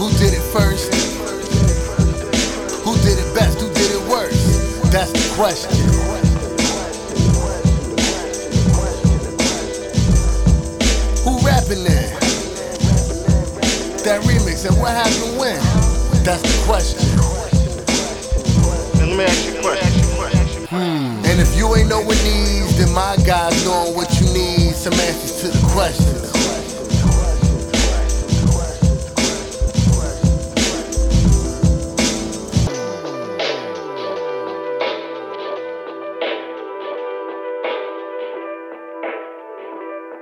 Who did it first? Who did it best? Who did it worst? That's the question. Who rapping there? That remix and what happened when? That's the question. And let me ask you a question. Hmm. And if you ain't know what needs, then my guys knowing what you need, some answers to the questions.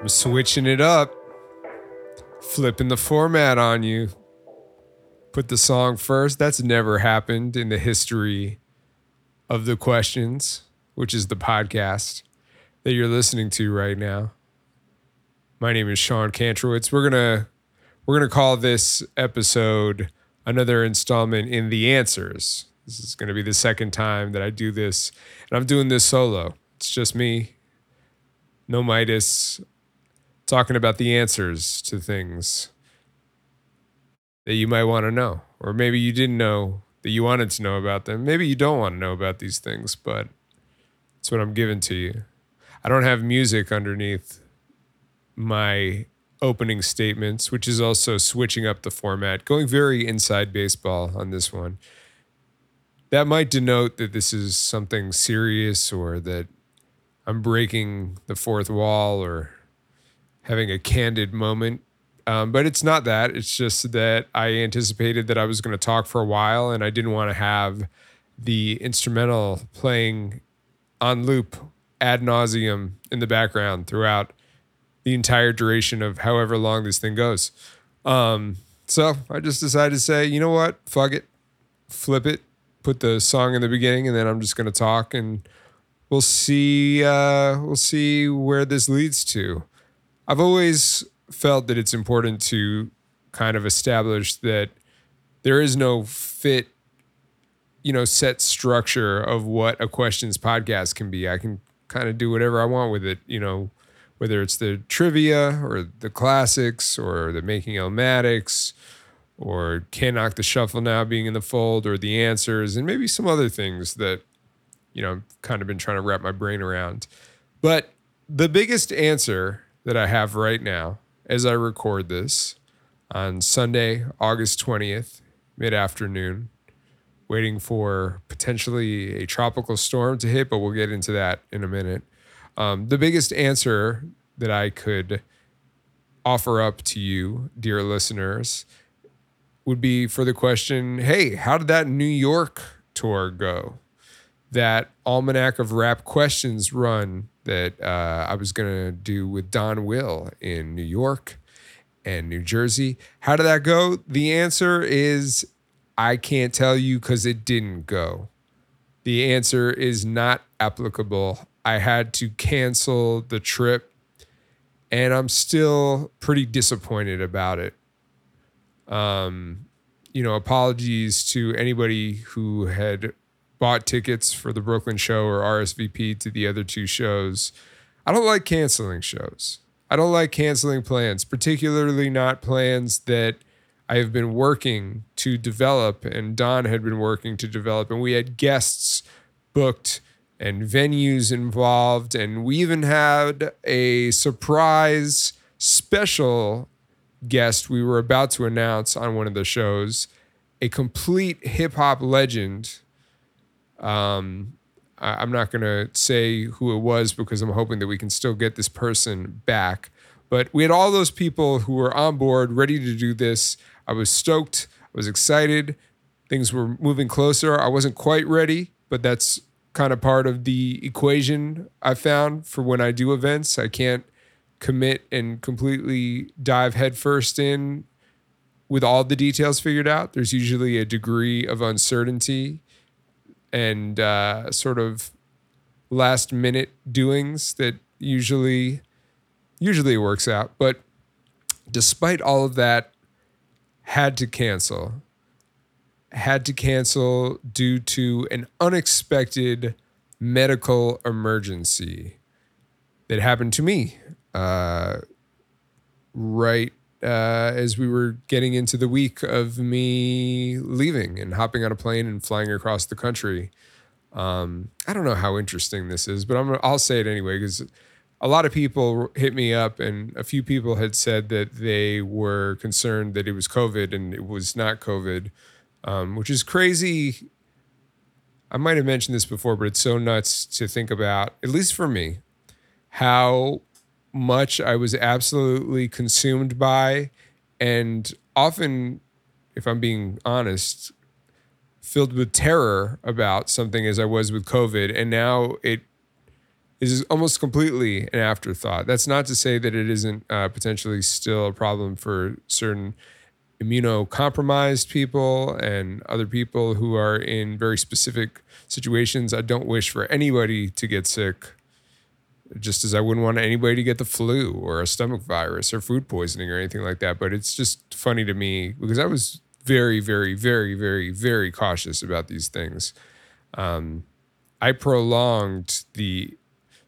I'm switching it up, flipping the format on you. Put the song first. That's never happened in the history of the questions, which is the podcast that you're listening to right now. My name is Sean Kantrowitz. We're gonna we're gonna call this episode another installment in the answers. This is gonna be the second time that I do this, and I'm doing this solo. It's just me, no Midas, talking about the answers to things that you might want to know, or maybe you didn't know that you wanted to know about them. Maybe you don't want to know about these things, but it's what I'm giving to you. I don't have music underneath my opening statements, which is also switching up the format, going very inside baseball on this one. That might denote that this is something serious or that I'm breaking the fourth wall or having a candid moment. Um, but it's not that. It's just that I anticipated that I was going to talk for a while and I didn't want to have the instrumental playing on loop ad nauseum in the background throughout the entire duration of however long this thing goes. Um, so I just decided to say, you know what? Fuck it. Flip it. Put the song in the beginning and then I'm just going to talk and we'll see uh, we'll see where this leads to. I've always felt that it's important to kind of establish that there is no fit, you know, set structure of what a questions podcast can be. I can kind of do whatever I want with it, you know, whether it's the trivia or the classics or the making Illmatics or Can't Knock the Shuffle Now being in the fold or the answers and maybe some other things that, you know, I've kind of been trying to wrap my brain around. But the biggest answer that I have right now as I record this on Sunday, August 20th, mid afternoon, waiting for potentially a tropical storm to hit, but we'll get into that in a minute. Um, the biggest answer that I could offer up to you, dear listeners, would be for the question hey, how did that New York tour go? That Almanac of Rap Questions run that uh, I was going to do with Don Will in New York and New Jersey. How did that go? The answer is I can't tell you because it didn't go. The answer is not applicable. I had to cancel the trip and I'm still pretty disappointed about it. Um, you know, apologies to anybody who had bought tickets for the Brooklyn show or RSVP to the other two shows. I don't like canceling shows. I don't like canceling plans, particularly not plans that I have been working to develop and Don had been working to develop. And we had guests booked and venues involved. And we even had a surprise special guest we were about to announce on one of the shows a complete hip hop legend. Um, I- I'm not going to say who it was because I'm hoping that we can still get this person back. But we had all those people who were on board, ready to do this. I was stoked. I was excited. Things were moving closer. I wasn't quite ready, but that's kind of part of the equation I found for when I do events. I can't commit and completely dive headfirst in with all the details figured out. There's usually a degree of uncertainty and uh, sort of last minute doings that usually usually works out. But despite all of that, had to cancel. Had to cancel due to an unexpected medical emergency that happened to me uh, right uh, as we were getting into the week of me leaving and hopping on a plane and flying across the country. Um, I don't know how interesting this is, but I'm, I'll say it anyway because a lot of people hit me up, and a few people had said that they were concerned that it was COVID and it was not COVID, um, which is crazy. I might have mentioned this before, but it's so nuts to think about, at least for me, how much I was absolutely consumed by, and often, if I'm being honest, filled with terror about something as I was with COVID. And now it is almost completely an afterthought. That's not to say that it isn't uh, potentially still a problem for certain immunocompromised people and other people who are in very specific situations. I don't wish for anybody to get sick, just as I wouldn't want anybody to get the flu or a stomach virus or food poisoning or anything like that. But it's just funny to me because I was very, very, very, very, very cautious about these things. Um, I prolonged the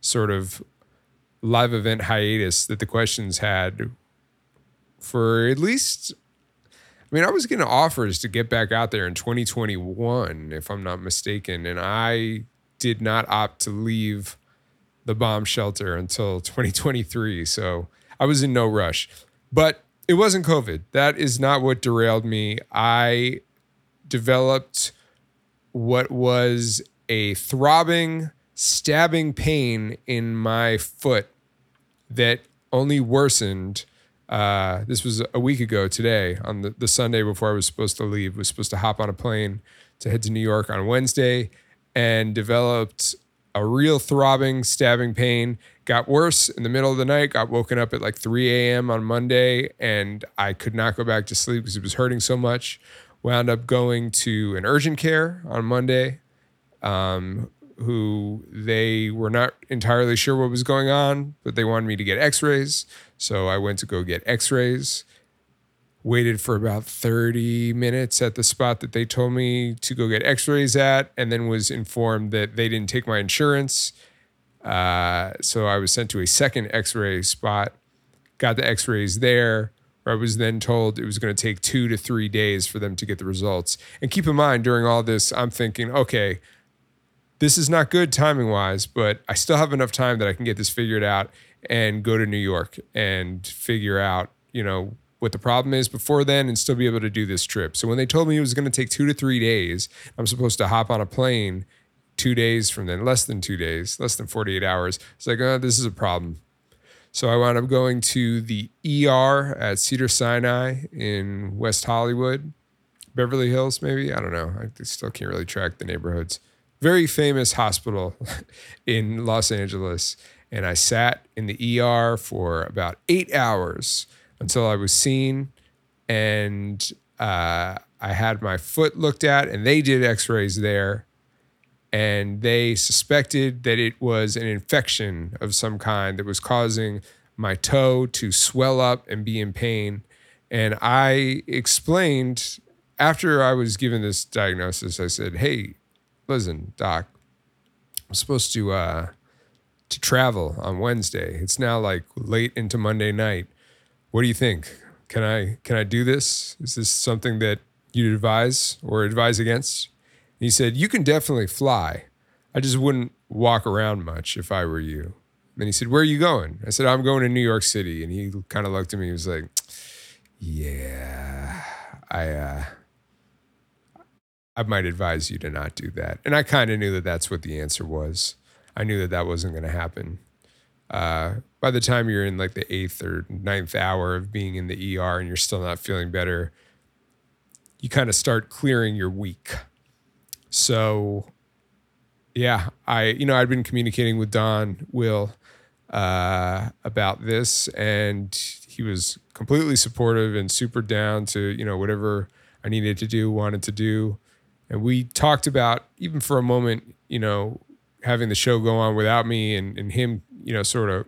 sort of live event hiatus that the questions had for at least I mean, I was getting offers to get back out there in 2021, if I'm not mistaken, and I did not opt to leave the bomb shelter until 2023. So I was in no rush. But it wasn't COVID. That is not what derailed me. I developed what was a throbbing, stabbing pain in my foot that only worsened. Uh, this was a week ago today, on the, the Sunday before I was supposed to leave. Was supposed to hop on a plane to head to New York on Wednesday, and developed a real throbbing, stabbing pain. Got worse in the middle of the night. Got woken up at like 3 a.m. on Monday, and I could not go back to sleep because it was hurting so much. Wound up going to an urgent care on Monday. Um, who they were not entirely sure what was going on, but they wanted me to get x rays. So I went to go get x rays. Waited for about 30 minutes at the spot that they told me to go get x rays at, and then was informed that they didn't take my insurance. Uh, so I was sent to a second x ray spot, got the x rays there. Where I was then told it was going to take two to three days for them to get the results. And keep in mind, during all this, I'm thinking, okay, this is not good timing wise, but I still have enough time that I can get this figured out and go to New York and figure out, you know, what the problem is before then and still be able to do this trip. So when they told me it was going to take two to three days, I'm supposed to hop on a plane two days from then, less than two days, less than 48 hours. It's like, oh, this is a problem. So I wound up going to the ER at Cedar Sinai in West Hollywood, Beverly Hills, maybe. I don't know. I still can't really track the neighborhoods. Very famous hospital in Los Angeles. And I sat in the ER for about eight hours until I was seen. And uh, I had my foot looked at, and they did x rays there. And they suspected that it was an infection of some kind that was causing my toe to swell up and be in pain. And I explained after I was given this diagnosis, I said, Hey, listen, doc, I'm supposed to uh, to travel on Wednesday. It's now like late into Monday night. What do you think? Can I can I do this? Is this something that you'd advise or advise against? And he said, You can definitely fly. I just wouldn't walk around much if I were you. And he said, Where are you going? I said, I'm going to New York City. And he kind of looked at me. He was like, Yeah, I uh I might advise you to not do that. And I kind of knew that that's what the answer was. I knew that that wasn't going to happen. Uh, by the time you're in like the eighth or ninth hour of being in the ER and you're still not feeling better, you kind of start clearing your week. So, yeah, I you know I'd been communicating with Don Will uh, about this, and he was completely supportive and super down to you know whatever I needed to do, wanted to do. And we talked about, even for a moment, you know, having the show go on without me and, and him, you know, sort of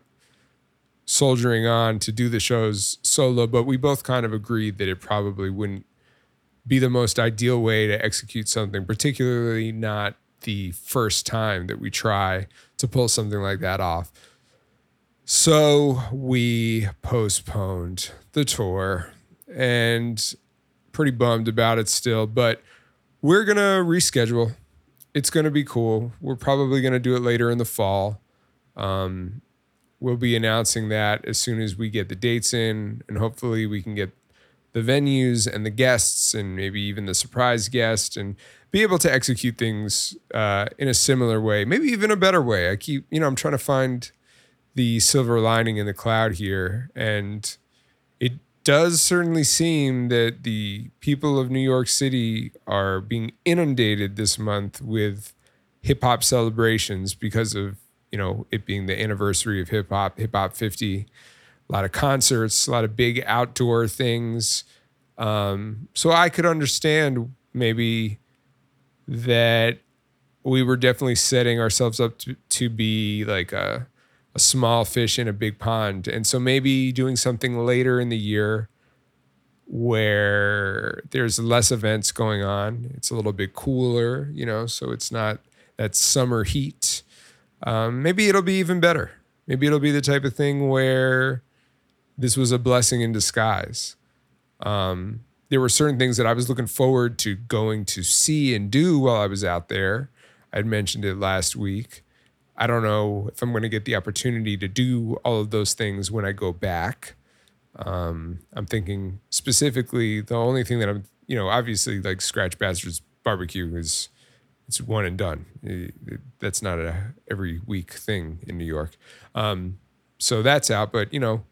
soldiering on to do the shows solo. But we both kind of agreed that it probably wouldn't be the most ideal way to execute something, particularly not the first time that we try to pull something like that off. So we postponed the tour and pretty bummed about it still, but we're going to reschedule. It's going to be cool. We're probably going to do it later in the fall. Um, we'll be announcing that as soon as we get the dates in, and hopefully we can get the venues and the guests, and maybe even the surprise guest, and be able to execute things uh, in a similar way, maybe even a better way. I keep, you know, I'm trying to find the silver lining in the cloud here, and it does certainly seem that the people of New York City are being inundated this month with hip hop celebrations because of you know it being the anniversary of hip hop, hip hop 50, a lot of concerts, a lot of big outdoor things. Um, so I could understand maybe that we were definitely setting ourselves up to, to be like a a small fish in a big pond. And so maybe doing something later in the year where there's less events going on. It's a little bit cooler, you know, so it's not that summer heat. Um, maybe it'll be even better. Maybe it'll be the type of thing where this was a blessing in disguise. Um, there were certain things that I was looking forward to going to see and do while I was out there. I'd mentioned it last week. I don't know if I'm going to get the opportunity to do all of those things when I go back. Um, I'm thinking specifically the only thing that I'm, you know, obviously like Scratch Bastards barbecue is it's one and done. That's not a every week thing in New York. Um, so that's out, but you know,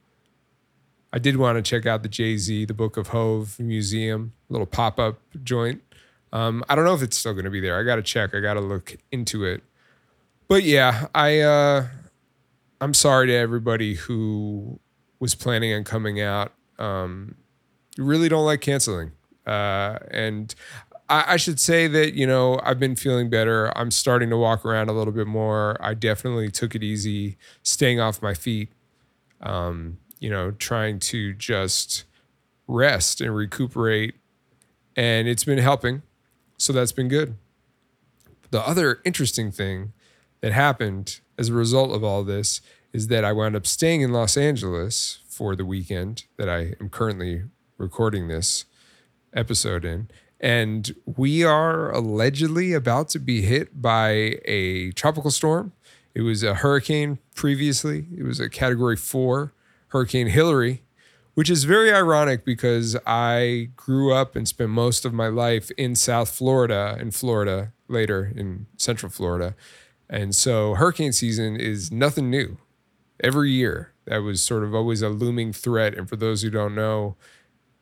I did want to check out the Jay Z, the Book of HOV Museum, little pop up joint. Um, I don't know if it's still going to be there. I got to check. I got to look into it. But yeah, I uh, I'm sorry to everybody who was planning on coming out. Um, really don't like canceling. Uh, and I, I should say that, you know, I've been feeling better. I'm starting to walk around a little bit more. I definitely took it easy, staying off my feet, um, you know, trying to just rest and recuperate. And it's been helping. So that's been good. The other interesting thing that happened as a result of all this is that I wound up staying in Los Angeles for the weekend that I am currently recording this episode in. And we are allegedly about to be hit by a tropical storm. It was a hurricane previously, it was a category four, Hurricane Hilary, which is very ironic because I grew up and spent most of my life in South Florida and Florida later in Central Florida. And so hurricane season is nothing new every year. That was sort of always a looming threat. And for those who don't know,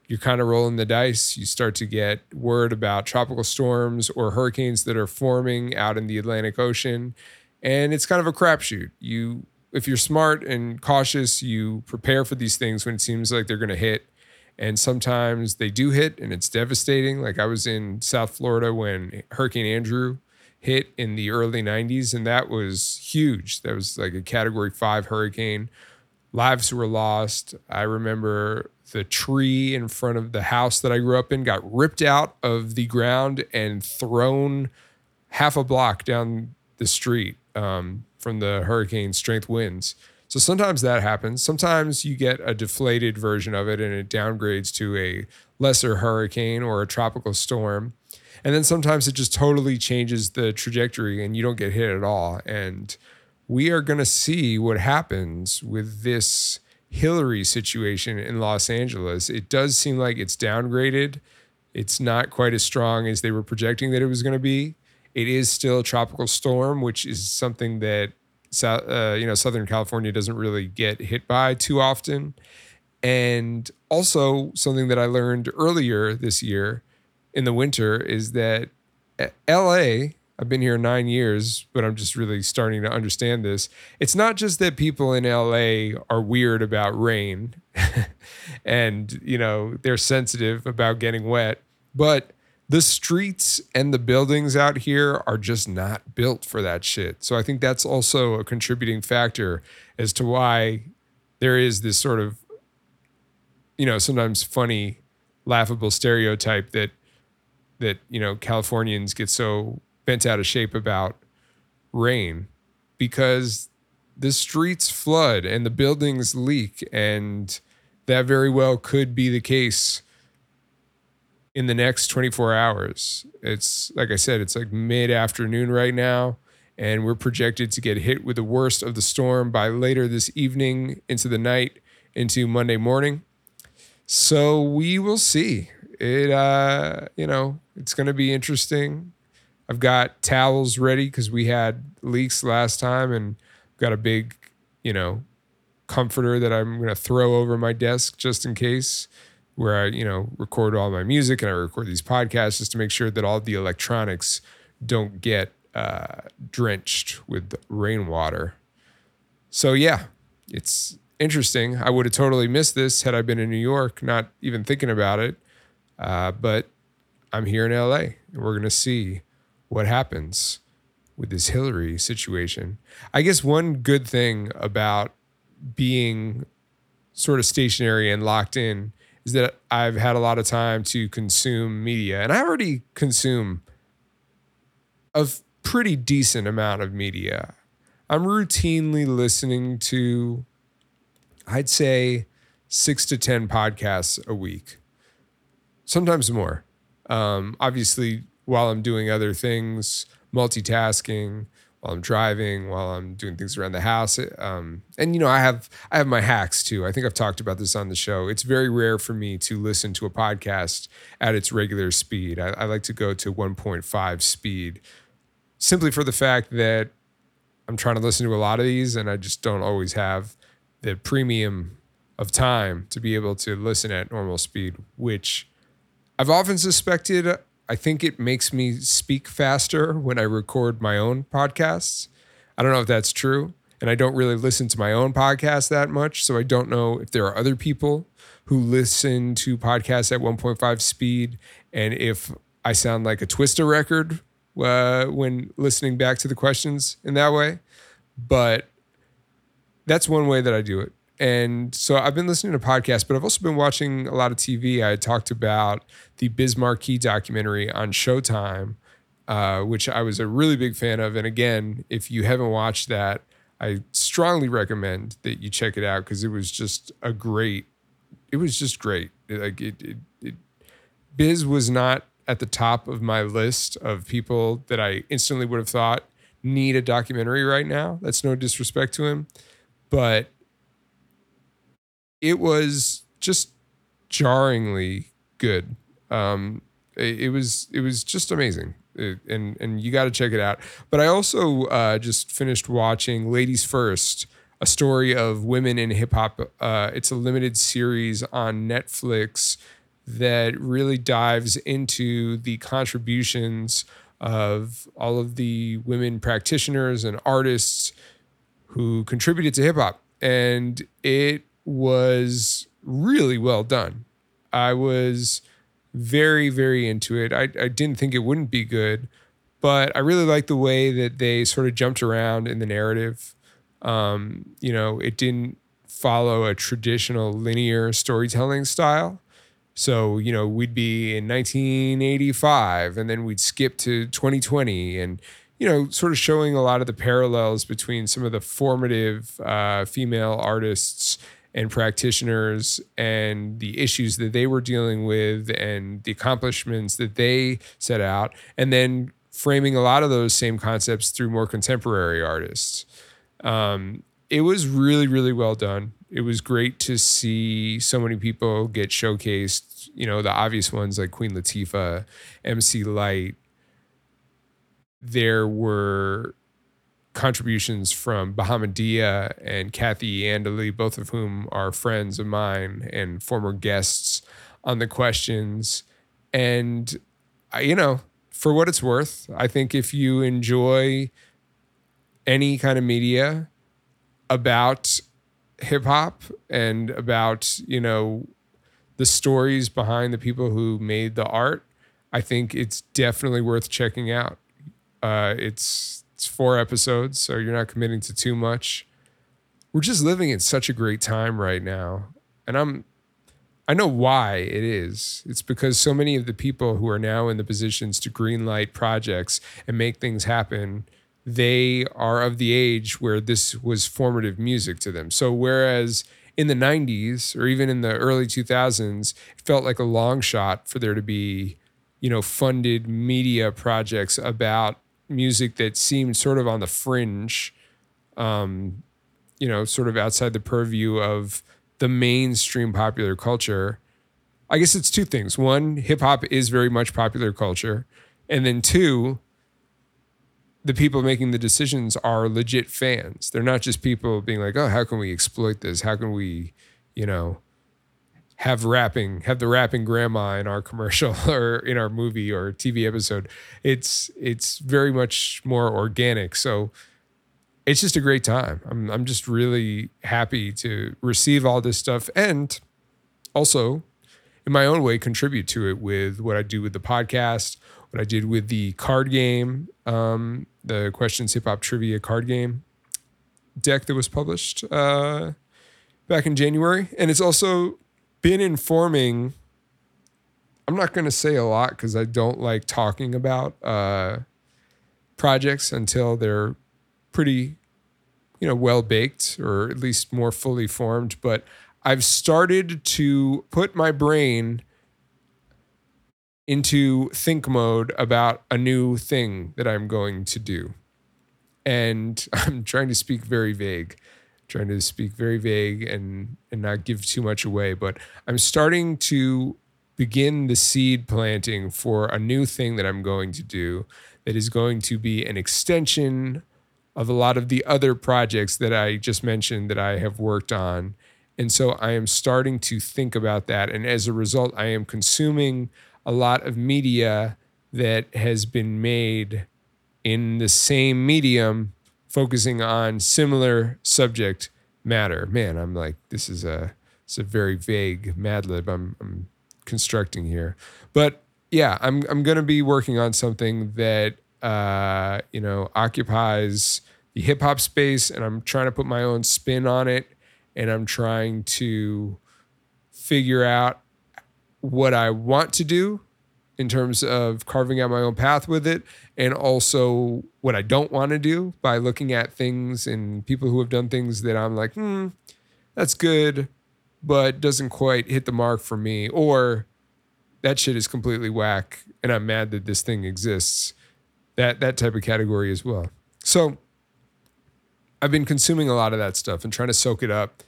you're kind of rolling the dice. You start to get word about tropical storms or hurricanes that are forming out in the Atlantic Ocean. And it's kind of a crapshoot. You, if you're smart and cautious, you prepare for these things when it seems like they're going to hit. And sometimes they do hit and it's devastating. Like I was in South Florida when Hurricane Andrew hit in the early 90s, and that was huge. That was like a category five hurricane. Lives were lost. I remember the tree in front of the house that I grew up in got ripped out of the ground and thrown half a block down the street um, from the hurricane strength winds. So sometimes that happens. Sometimes you get a deflated version of it and it downgrades to a lesser hurricane or a tropical storm. And then sometimes it just totally changes the trajectory and you don't get hit at all. And we are going to see what happens with this Hilary situation in Los Angeles. It does seem like it's downgraded. It's not quite as strong as they were projecting that it was going to be. It is still a tropical storm, which is something that uh, you know, Southern California doesn't really get hit by too often. And also something that I learned earlier this year in the winter is that LA, I've been here nine years, but I'm just really starting to understand this. It's not just that people in LA are weird about rain and, you know, they're sensitive about getting wet, but the streets and the buildings out here are just not built for that shit. So I think that's also a contributing factor as to why there is this sort of, you know, sometimes funny, laughable stereotype that that you know Californians get so bent out of shape about rain because the streets flood and the buildings leak, and that very well could be the case in the next 24 hours. It's like I said, it's like mid afternoon right now, and we're projected to get hit with the worst of the storm by later this evening into the night into Monday morning. So we will see. It, uh, you know, it's going to be interesting. I've got towels ready because we had leaks last time, and got a big, you know, comforter that I'm going to throw over my desk just in case where I, you know, record all my music and I record these podcasts just to make sure that all the electronics don't get uh, drenched with rainwater. So yeah, it's interesting. I would have totally missed this had I been in New York, not even thinking about it. Uh, but I'm here in LA, and we're gonna see what happens with this Hilary situation. I guess one good thing about being sort of stationary and locked in is that I've had a lot of time to consume media, and I already consume a pretty decent amount of media. I'm routinely listening to, I'd say, six to 10 podcasts a week, sometimes more. Um, obviously, while I'm doing other things, multitasking, while I'm driving, while I'm doing things around the house. Um, and you know, I have I have my hacks too. I think I've talked about this on the show. It's very rare for me to listen to a podcast at its regular speed. I, I like to go to 1.5 speed, simply for the fact that I'm trying to listen to a lot of these, and I just don't always have the premium of time to be able to listen at normal speed, which I've often suspected I think it makes me speak faster when I record my own podcasts. I don't know if that's true. And I don't really listen to my own podcast that much. So I don't know if there are other people who listen to podcasts at 1.5 speed and if I sound like a Twister record uh, when listening back to the questions in that way. But that's one way that I do it. And so I've been listening to podcasts, but I've also been watching a lot of TV. I talked about the Biz Markie documentary on Showtime, uh, which I was a really big fan of. And again, if you haven't watched that, I strongly recommend that you check it out because it was just a great. It was just great. Like it, it, it, Biz was not at the top of my list of people that I instantly would have thought need a documentary right now. That's no disrespect to him, but it was just jarringly good. Um, it, it, was it was just amazing, it, and and you got to check it out. But I also uh, just finished watching Ladies First, a story of women in hip hop. Uh, it's a limited series on Netflix that really dives into the contributions of all of the women practitioners and artists who contributed to hip hop, and it was really well done. I was very, very into it. I, I didn't think it wouldn't be good, but I really liked the way that they sort of jumped around in the narrative. Um, you know, it didn't follow a traditional linear storytelling style. So, you know, we'd be in 1985 and then we'd skip to 2020 and, you know, sort of showing a lot of the parallels between some of the formative uh, female artists and practitioners and the issues that they were dealing with and the accomplishments that they set out, and then framing a lot of those same concepts through more contemporary artists. Um, it was really, really well done. It was great to see so many people get showcased. You know, the obvious ones like Queen Latifah, MC Lyte. There were contributions from Bahamadia and Kathy Iandoli, both of whom are friends of mine and former guests on the questions. And, you know, for what it's worth, I think if you enjoy any kind of media about hip hop and about, you know, the stories behind the people who made the art, I think it's definitely worth checking out. Uh, it's it's four episodes, so you're not committing to too much. We're just living in such a great time right now. And I'm I know why it is. It's because so many of the people who are now in the positions to greenlight projects and make things happen they are of the age where this was formative music to them. So whereas in the 90s or even in the early 2000s, it felt like a long shot for there to be, you know, funded media projects about music that seemed sort of on the fringe, um, you know, sort of outside the purview of the mainstream popular culture. I guess it's two things. One, hip hop is very much popular culture. And then two, the people making the decisions are legit fans. They're not just people being like, "Oh, how can we exploit this? How can we, you know, have rapping, have the rapping grandma in our commercial or in our movie or TV episode?" It's it's very much more organic. So it's just a great time. I'm I'm just really happy to receive all this stuff and also in my own way contribute to it with what I do with the podcast, what I did with the card game, um, the questions hip hop trivia card game deck that was published uh, back in January, and it's also been informing. I'm not going to say a lot because I don't like talking about uh, projects until they're pretty, you know, well baked or at least more fully formed. But I've started to put my brain into think mode about a new thing that I'm going to do. And I'm trying to speak very vague, trying to speak very vague and and not give too much away, but I'm starting to begin the seed planting for a new thing that I'm going to do that is going to be an extension of a lot of the other projects that I just mentioned that I have worked on. And so I am starting to think about that. And as a result, I am consuming a lot of media that has been made in the same medium, focusing on similar subject matter. Man, I'm like, this is a it's a very vague Mad Lib I'm, I'm constructing here, but yeah, I'm I'm gonna be working on something that uh, you know occupies the hip hop space, and I'm trying to put my own spin on it, and I'm trying to figure out what I want to do in terms of carving out my own path with it and also what I don't want to do by looking at things and people who have done things that I'm like, hmm, that's good, but doesn't quite hit the mark for me. Or that shit is completely whack and I'm mad that this thing exists. That that type of category as well. So I've been consuming a lot of that stuff and trying to soak it up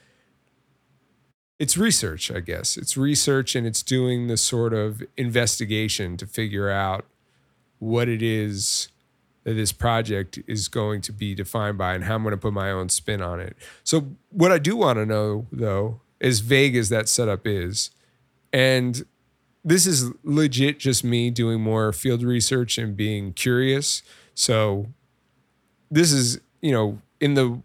it's research, I guess. It's research and it's doing the sort of investigation to figure out what it is that this project is going to be defined by and how I'm going to put my own spin on it. So, what I do want to know, though, as vague as that setup is, and this is legit just me doing more field research and being curious. So, this is, you know, in the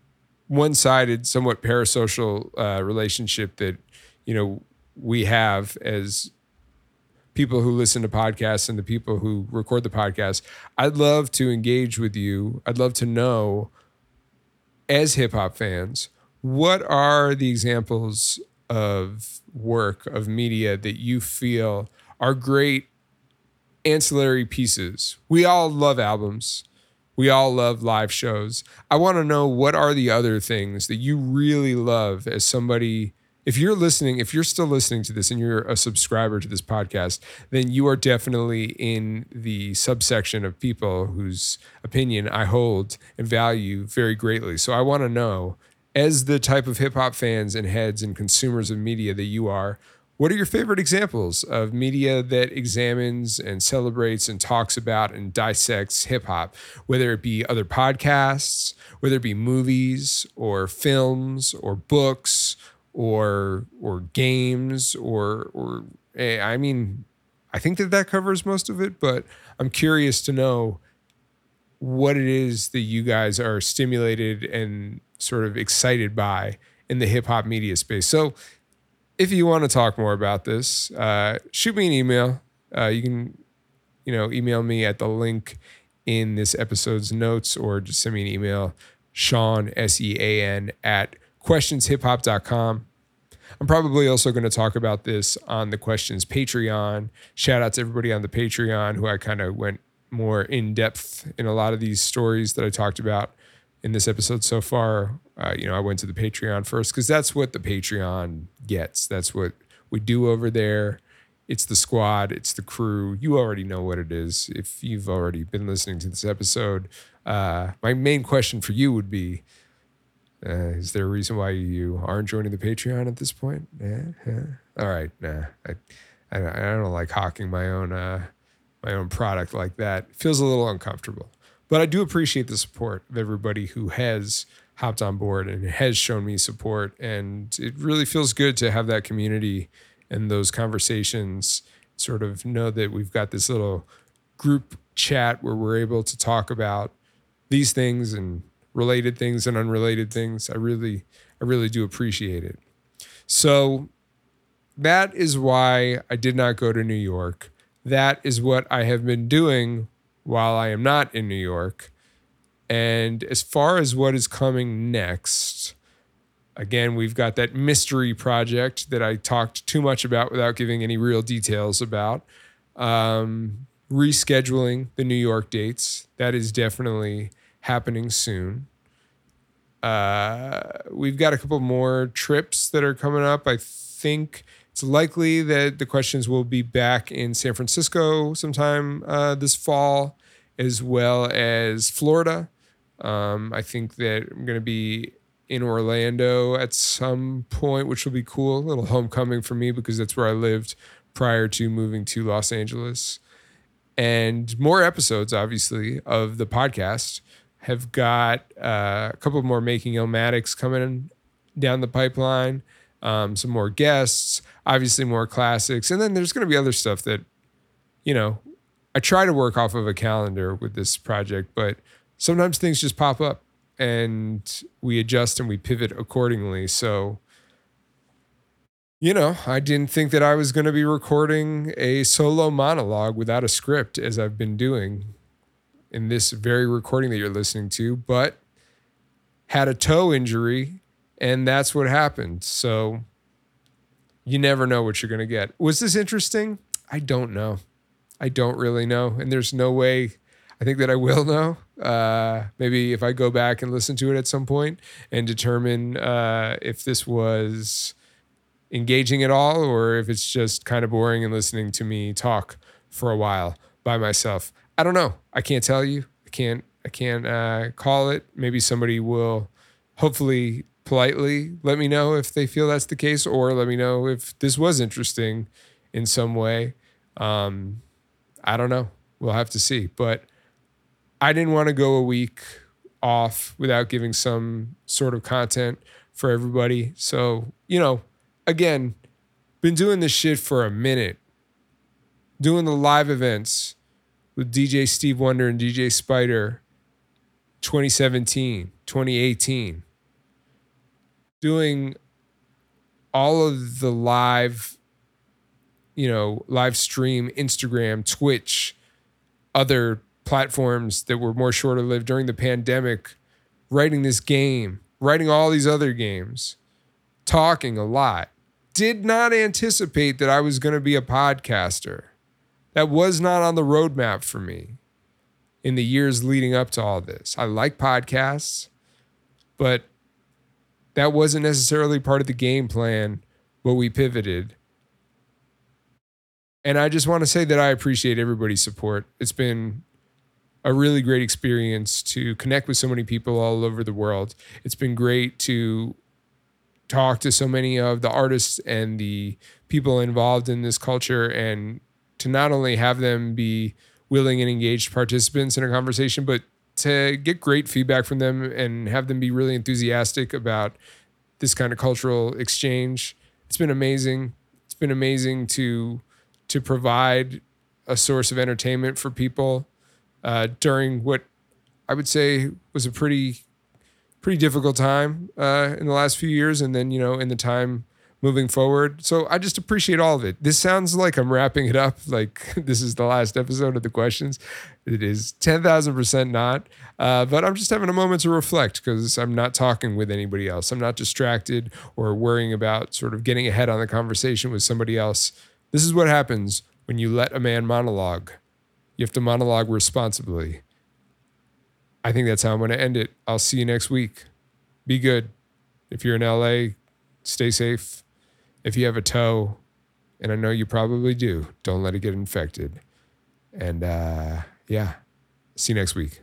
one sided, somewhat parasocial uh, relationship that you know we have as people who listen to podcasts and the people who record the podcast i'd love to engage with you. I'd love to know as hip-hop fans what are the examples of work of media that you feel are great ancillary pieces? We all love albums. We all love live shows. I want to know what are the other things that you really love as somebody if you're listening, if you're still listening to this and you're a subscriber to this podcast, then you are definitely in the subsection of people whose opinion I hold and value very greatly. So I want to know, as the type of hip hop fans and heads and consumers of media that you are, what are your favorite examples of media that examines and celebrates and talks about and dissects hip hop, whether it be other podcasts, whether it be movies or films or books or or games or or eh, I mean I think that that covers most of it, but I'm curious to know what it is that you guys are stimulated and sort of excited by in the hip hop media space. So if you want to talk more about this, uh, shoot me an email. Uh, you can, you know, email me at the link in this episode's notes or just send me an email, Sean, S E A N, at questionshiphop.com. I'm probably also going to talk about this on the questions Patreon. Shout out to everybody on the Patreon who I kind of went more in depth in a lot of these stories that I talked about in this episode so far, uh, you know, I went to the Patreon first because that's what the Patreon gets. That's what we do over there. It's the squad, it's the crew. You already know what it is if you've already been listening to this episode. Uh, my main question for you would be uh, Is there a reason why you aren't joining the Patreon at this point? Yeah, yeah. All right, nah. I, I, I don't like hawking my own uh, my own product like that. It feels a little uncomfortable. But I do appreciate the support of everybody who has hopped on board and has shown me support. And it really feels good to have that community and those conversations sort of know that we've got this little group chat where we're able to talk about these things and related things and unrelated things. I really, I really do appreciate it. So that is why I did not go to New York. That is what I have been doing while I am not in New York. And as far as what is coming next, again, we've got that mystery project that I talked too much about without giving any real details about. Um, rescheduling the New York dates. That is definitely happening soon. Uh, we've got a couple more trips that are coming up. I think it's likely that the questions will be back in San Francisco sometime uh, this fall, as well as Florida. Um, I think that I'm going to be in Orlando at some point, which will be cool. A little homecoming for me because that's where I lived prior to moving to Los Angeles. And more episodes, obviously, of the podcast have got uh, a couple more making Illmatics coming down the pipeline um, some more guests, obviously more classics, and then there's going to be other stuff that, you know, I try to work off of a calendar with this project, but sometimes things just pop up and we adjust and we pivot accordingly. So, you know, I didn't think that I was going to be recording a solo monologue without a script as I've been doing in this very recording that you're listening to, but had a toe injury and that's what happened. So you never know what you're going to get. Was this interesting? I don't know. I don't really know. And there's no way I think that I will know. Uh, maybe if I go back and listen to it at some point and determine uh, if this was engaging at all or if it's just kind of boring and listening to me talk for a while by myself. I don't know. I can't tell you. I can't. I can't uh, call it. Maybe somebody will hopefully politely let me know if they feel that's the case, or let me know if this was interesting in some way. Um, I don't know. We'll have to see. But I didn't want to go a week off without giving some sort of content for everybody. So, you know, again, been doing this shit for a minute, doing the live events with DJ Steve Wonder and DJ Spider 2017, 2018 doing all of the live, you know, live stream, Instagram, Twitch, other platforms that were more short lived during the pandemic, writing this game, writing all these other games, talking a lot. Did not anticipate that I was going to be a podcaster. That was not on the roadmap for me in the years leading up to all this. I like podcasts, but that wasn't necessarily part of the game plan, but we pivoted. And I just want to say that I appreciate everybody's support. It's been a really great experience to connect with so many people all over the world. It's been great to talk to so many of the artists and the people involved in this culture and to not only have them be willing and engaged participants in a conversation, but to get great feedback from them and have them be really enthusiastic about this kind of cultural exchange. It's been amazing. It's been amazing to to provide a source of entertainment for people uh, during what I would say was a pretty pretty difficult time uh, in the last few years, and then you know in the time moving forward. So I just appreciate all of it. This sounds like I'm wrapping it up, like this is the last episode of the questions. It is 10,000% not. Uh, but I'm just having a moment to reflect because I'm not talking with anybody else. I'm not distracted or worrying about sort of getting ahead on the conversation with somebody else. This is what happens when you let a man monologue. You have to monologue responsibly. I think that's how I'm going to end it. I'll see you next week. Be good. If you're in LA, stay safe if you have a toe, and I know you probably do, don't let it get infected. And uh, yeah, see you next week.